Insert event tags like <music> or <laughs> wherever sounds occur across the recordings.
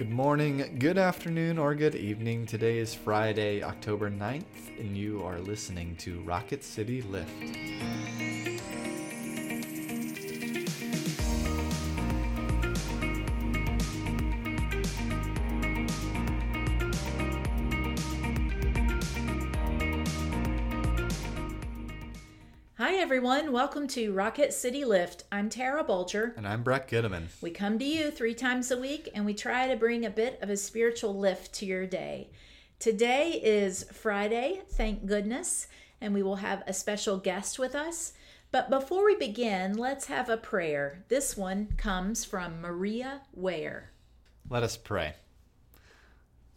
Good morning, good afternoon, or good evening. Today is Friday, October 9th, and you are listening to Rocket City Lift. Hi, everyone. Welcome to Rocket City Lift. I'm Tara Bulger. And I'm Brett Gitteman. We come to you three times a week and we try to bring a bit of a spiritual lift to your day. Today is Friday, thank goodness, and we will have a special guest with us. But before we begin, let's have a prayer. This one comes from Maria Ware. Let us pray.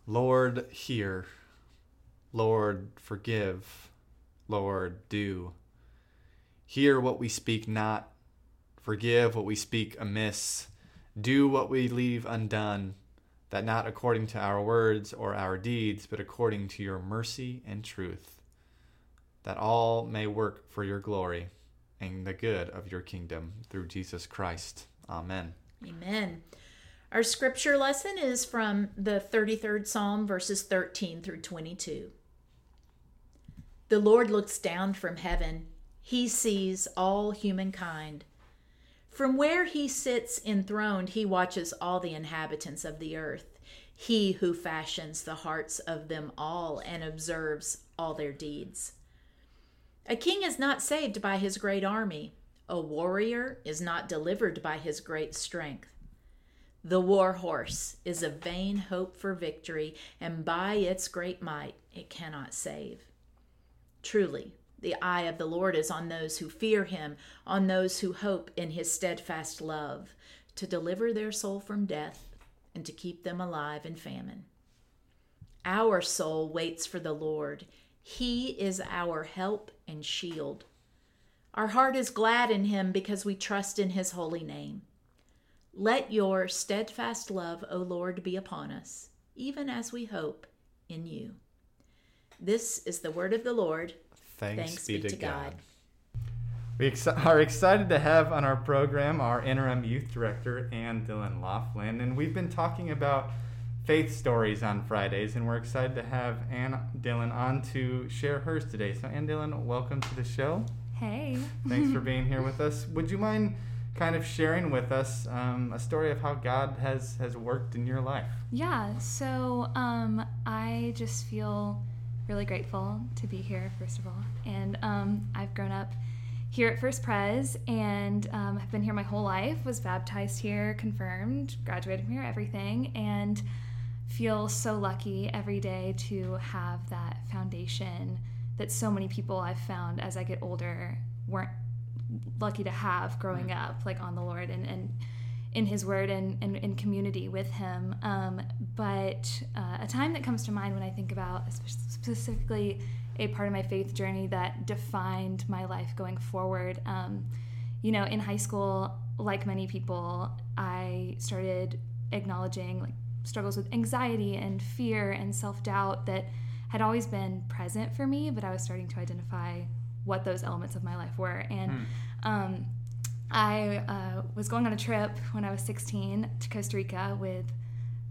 Lord, hear. Lord, forgive. Lord, do. Hear what we speak not, forgive what we speak amiss, do what we leave undone, that not according to our words or our deeds, but according to your mercy and truth, that all may work for your glory and the good of your kingdom through Jesus Christ. Amen. Amen. Our scripture lesson is from the 33rd Psalm, verses 13 through 22. The Lord looks down from heaven he sees all humankind. From where he sits enthroned, he watches all the inhabitants of the earth. He who fashions the hearts of them all and observes all their deeds. A king is not saved by his great army. A warrior is not delivered by his great strength. The war horse is a vain hope for victory, and by its great might it cannot save. Truly, the eye of the Lord is on those who fear him, on those who hope in his steadfast love, to deliver their soul from death and to keep them alive in famine. Our soul waits for the Lord. He is our help and shield. Our heart is glad in him because we trust in his holy name. Let your steadfast love, O Lord, be upon us, even as we hope in you. This is the word of the Lord. Thanks, Thanks be, be, to, God. God. We ex- are excited to have on our program our interim youth director, Ann Dylan Laughlin. And we've been talking about faith stories on Fridays, and we're excited to have Ann Dylan on to share hers today. So, Ann Dylan, welcome to the show. Hey. <laughs> Thanks for being here with us. Would you mind kind of sharing with us um, a story of how God has, has worked in your life? Yeah, so um, I just feel really grateful to be here, first of all. And um, I've grown up here at First Pres and um, I've been here my whole life, was baptized here, confirmed, graduated from here, everything, and feel so lucky every day to have that foundation that so many people I've found as I get older weren't lucky to have growing mm. up, like on the Lord and, and in his word and, and in community with him. Um, but uh, a time that comes to mind when I think about specifically a part of my faith journey that defined my life going forward. Um, you know, in high school, like many people, I started acknowledging like struggles with anxiety and fear and self doubt that had always been present for me, but I was starting to identify what those elements of my life were. And mm. um, I uh, was going on a trip when I was 16 to Costa Rica with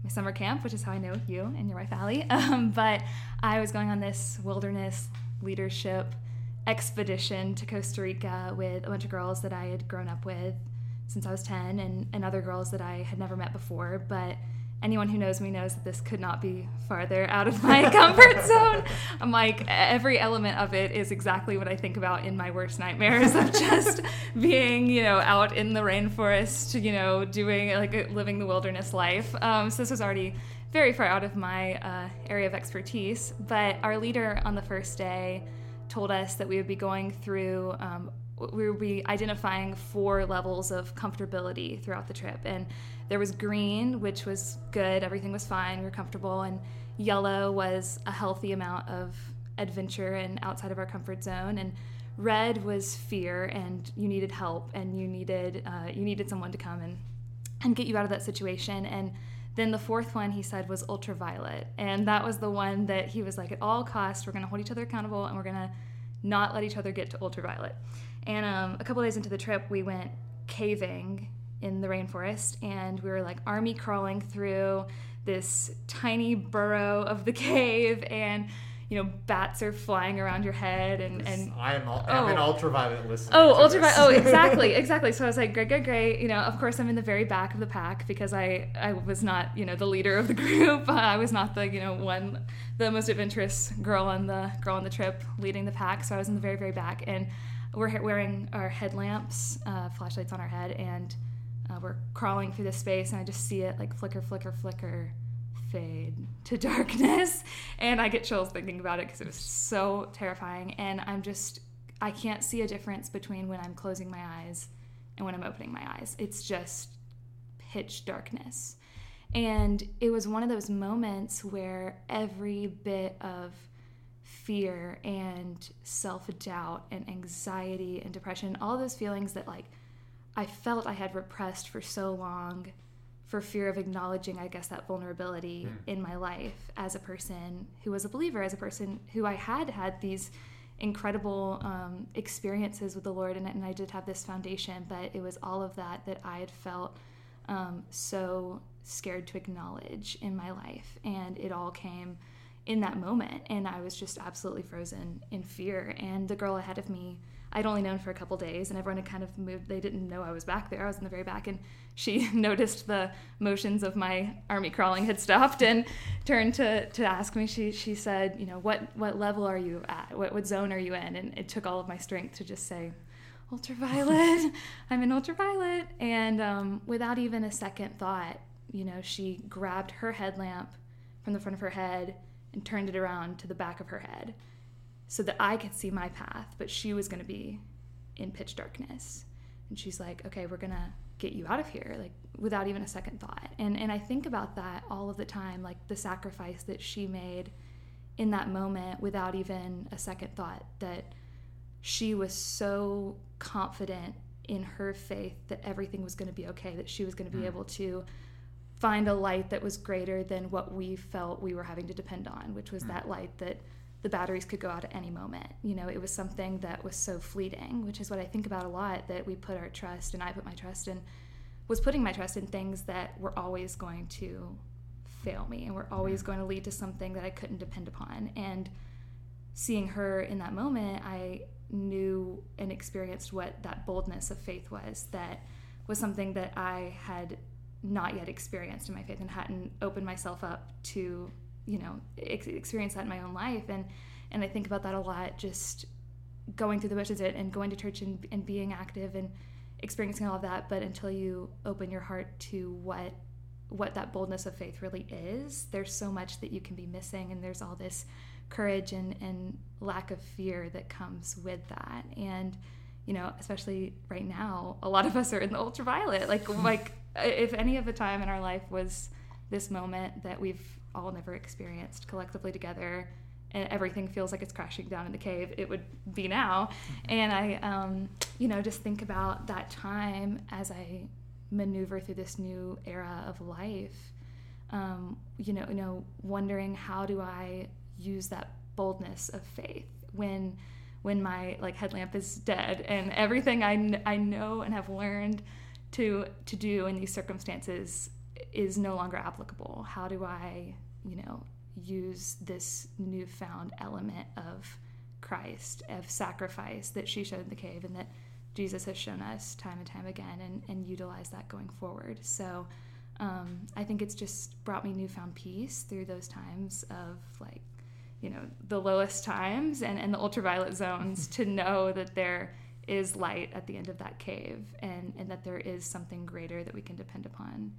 my summer camp, which is how I know you and your wife Allie. <laughs> Um, but I was going on this wilderness leadership expedition to Costa Rica with a bunch of girls that I had grown up with since I was 10 and, and other girls that I had never met before. But anyone who knows me knows that this could not be farther out of my <laughs> comfort zone. I'm like, every element of it is exactly what I think about in my worst nightmares of <laughs> just being, you know, out in the rainforest, you know, doing like living the wilderness life. Um, so this was already very far out of my uh, area of expertise. But our leader on the first day told us that we would be going through um, we would be identifying four levels of comfortability throughout the trip. And there was green, which was good, everything was fine, we were comfortable. And yellow was a healthy amount of adventure and outside of our comfort zone. And red was fear, and you needed help, and you needed uh, you needed someone to come and and get you out of that situation. And then the fourth one he said was ultraviolet, and that was the one that he was like, at all costs, we're going to hold each other accountable, and we're going to not let each other get to ultraviolet. And um, a couple days into the trip, we went caving in the rainforest and we were like army crawling through this tiny burrow of the cave and you know bats are flying around your head and and I am al- I'm an Oh. ultraviolet listener. Oh, ultraviolet. Oh, <laughs> exactly, exactly. So I was like, great, great, great. You know, of course, I'm in the very back of the pack because I, I was not, you know, the leader of the <laughs> group. I was not the, you know, one, the most adventurous girl on the girl on the trip leading the pack. So I was in the very, very back, and we're wearing our headlamps, uh, flashlights on our head, and uh, we're crawling through this space, and I just see it like flicker, flicker, flicker, fade to <laughs> darkness, and I get chills thinking about it because it was so terrifying, and I'm just I can't see a difference between when I'm closing my eyes and when I'm opening my eyes. It's just pitch darkness. And it was one of those moments where every bit of fear and self doubt and anxiety and depression, all those feelings that like I felt I had repressed for so long for fear of acknowledging, I guess, that vulnerability in my life as a person who was a believer, as a person who I had had these incredible um, experiences with the Lord, and, and I did have this foundation, but it was all of that that I had felt um, so scared to acknowledge in my life. And it all came in that moment. And I was just absolutely frozen in fear. And the girl ahead of me, I'd only known for a couple days, and everyone had kind of moved. They didn't know I was back there. I was in the very back, and she <laughs> noticed the motions of my army crawling had stopped and turned to, to ask me. She she said, you know, what what level are you at? What what zone are you in? And it took all of my strength to just say, ultraviolet. <laughs> I'm in ultraviolet. And um, without even a second thought, you know, she grabbed her headlamp from the front of her head and turned it around to the back of her head so that I could see my path, but she was going to be in pitch darkness. And she's like, okay, we're going to get you out of here, like without even a second thought. And, and I think about that all of the time, like the sacrifice that she made in that moment without even a second thought that she was so confident in her faith that everything was going to be okay, that she was going to be mm. able to find a light that was greater than what we felt we were having to depend on, which was hmm. that light that the batteries could go out at any moment. You know, it was something that was so fleeting, which is what I think about a lot that we put our trust, and I put my trust in, was putting my trust in things that were always going to fail me and were always hmm. going to lead to something that I couldn't depend upon. And seeing her in that moment, I knew and experienced what that boldness of faith was. That was something that I had not yet experienced in my faith and hadn't opened myself up to, you know, ex- experience that in my own life. And and I think about that a lot, just going through the it and going to church and, and being active and experiencing all of that. But until you open your heart to what what that boldness of faith really is, there's so much that you can be missing, and there's all this courage and, and lack of fear that comes with that. And you know, especially right now, a lot of us are in the ultraviolet. Like like if any of the time in our life was this moment that we've all never experienced collectively together and everything feels like it's crashing down in the cave, it would be now. And I, um, you know, just think about that time as I maneuver through this new era of life. Um, you know, you know, wondering how do I use that boldness of faith when when my like headlamp is dead and everything I, kn- I know and have learned to to do in these circumstances is no longer applicable. How do I, you know, use this newfound element of Christ, of sacrifice that she showed in the cave and that Jesus has shown us time and time again and, and utilize that going forward. So um, I think it's just brought me newfound peace through those times of like, you know, the lowest times and, and the ultraviolet zones to know that there is light at the end of that cave and, and that there is something greater that we can depend upon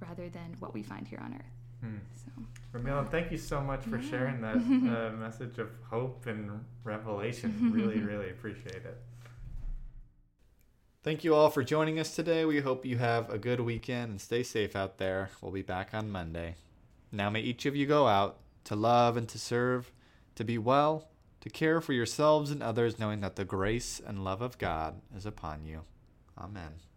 rather than what we find here on earth. Hmm. So Ramila, thank you so much for sharing that <laughs> uh, message of hope and revelation. really, <laughs> really appreciate it. Thank you all for joining us today. We hope you have a good weekend and stay safe out there. We'll be back on Monday. Now, may each of you go out to love and to serve, to be well, to care for yourselves and others, knowing that the grace and love of God is upon you. Amen.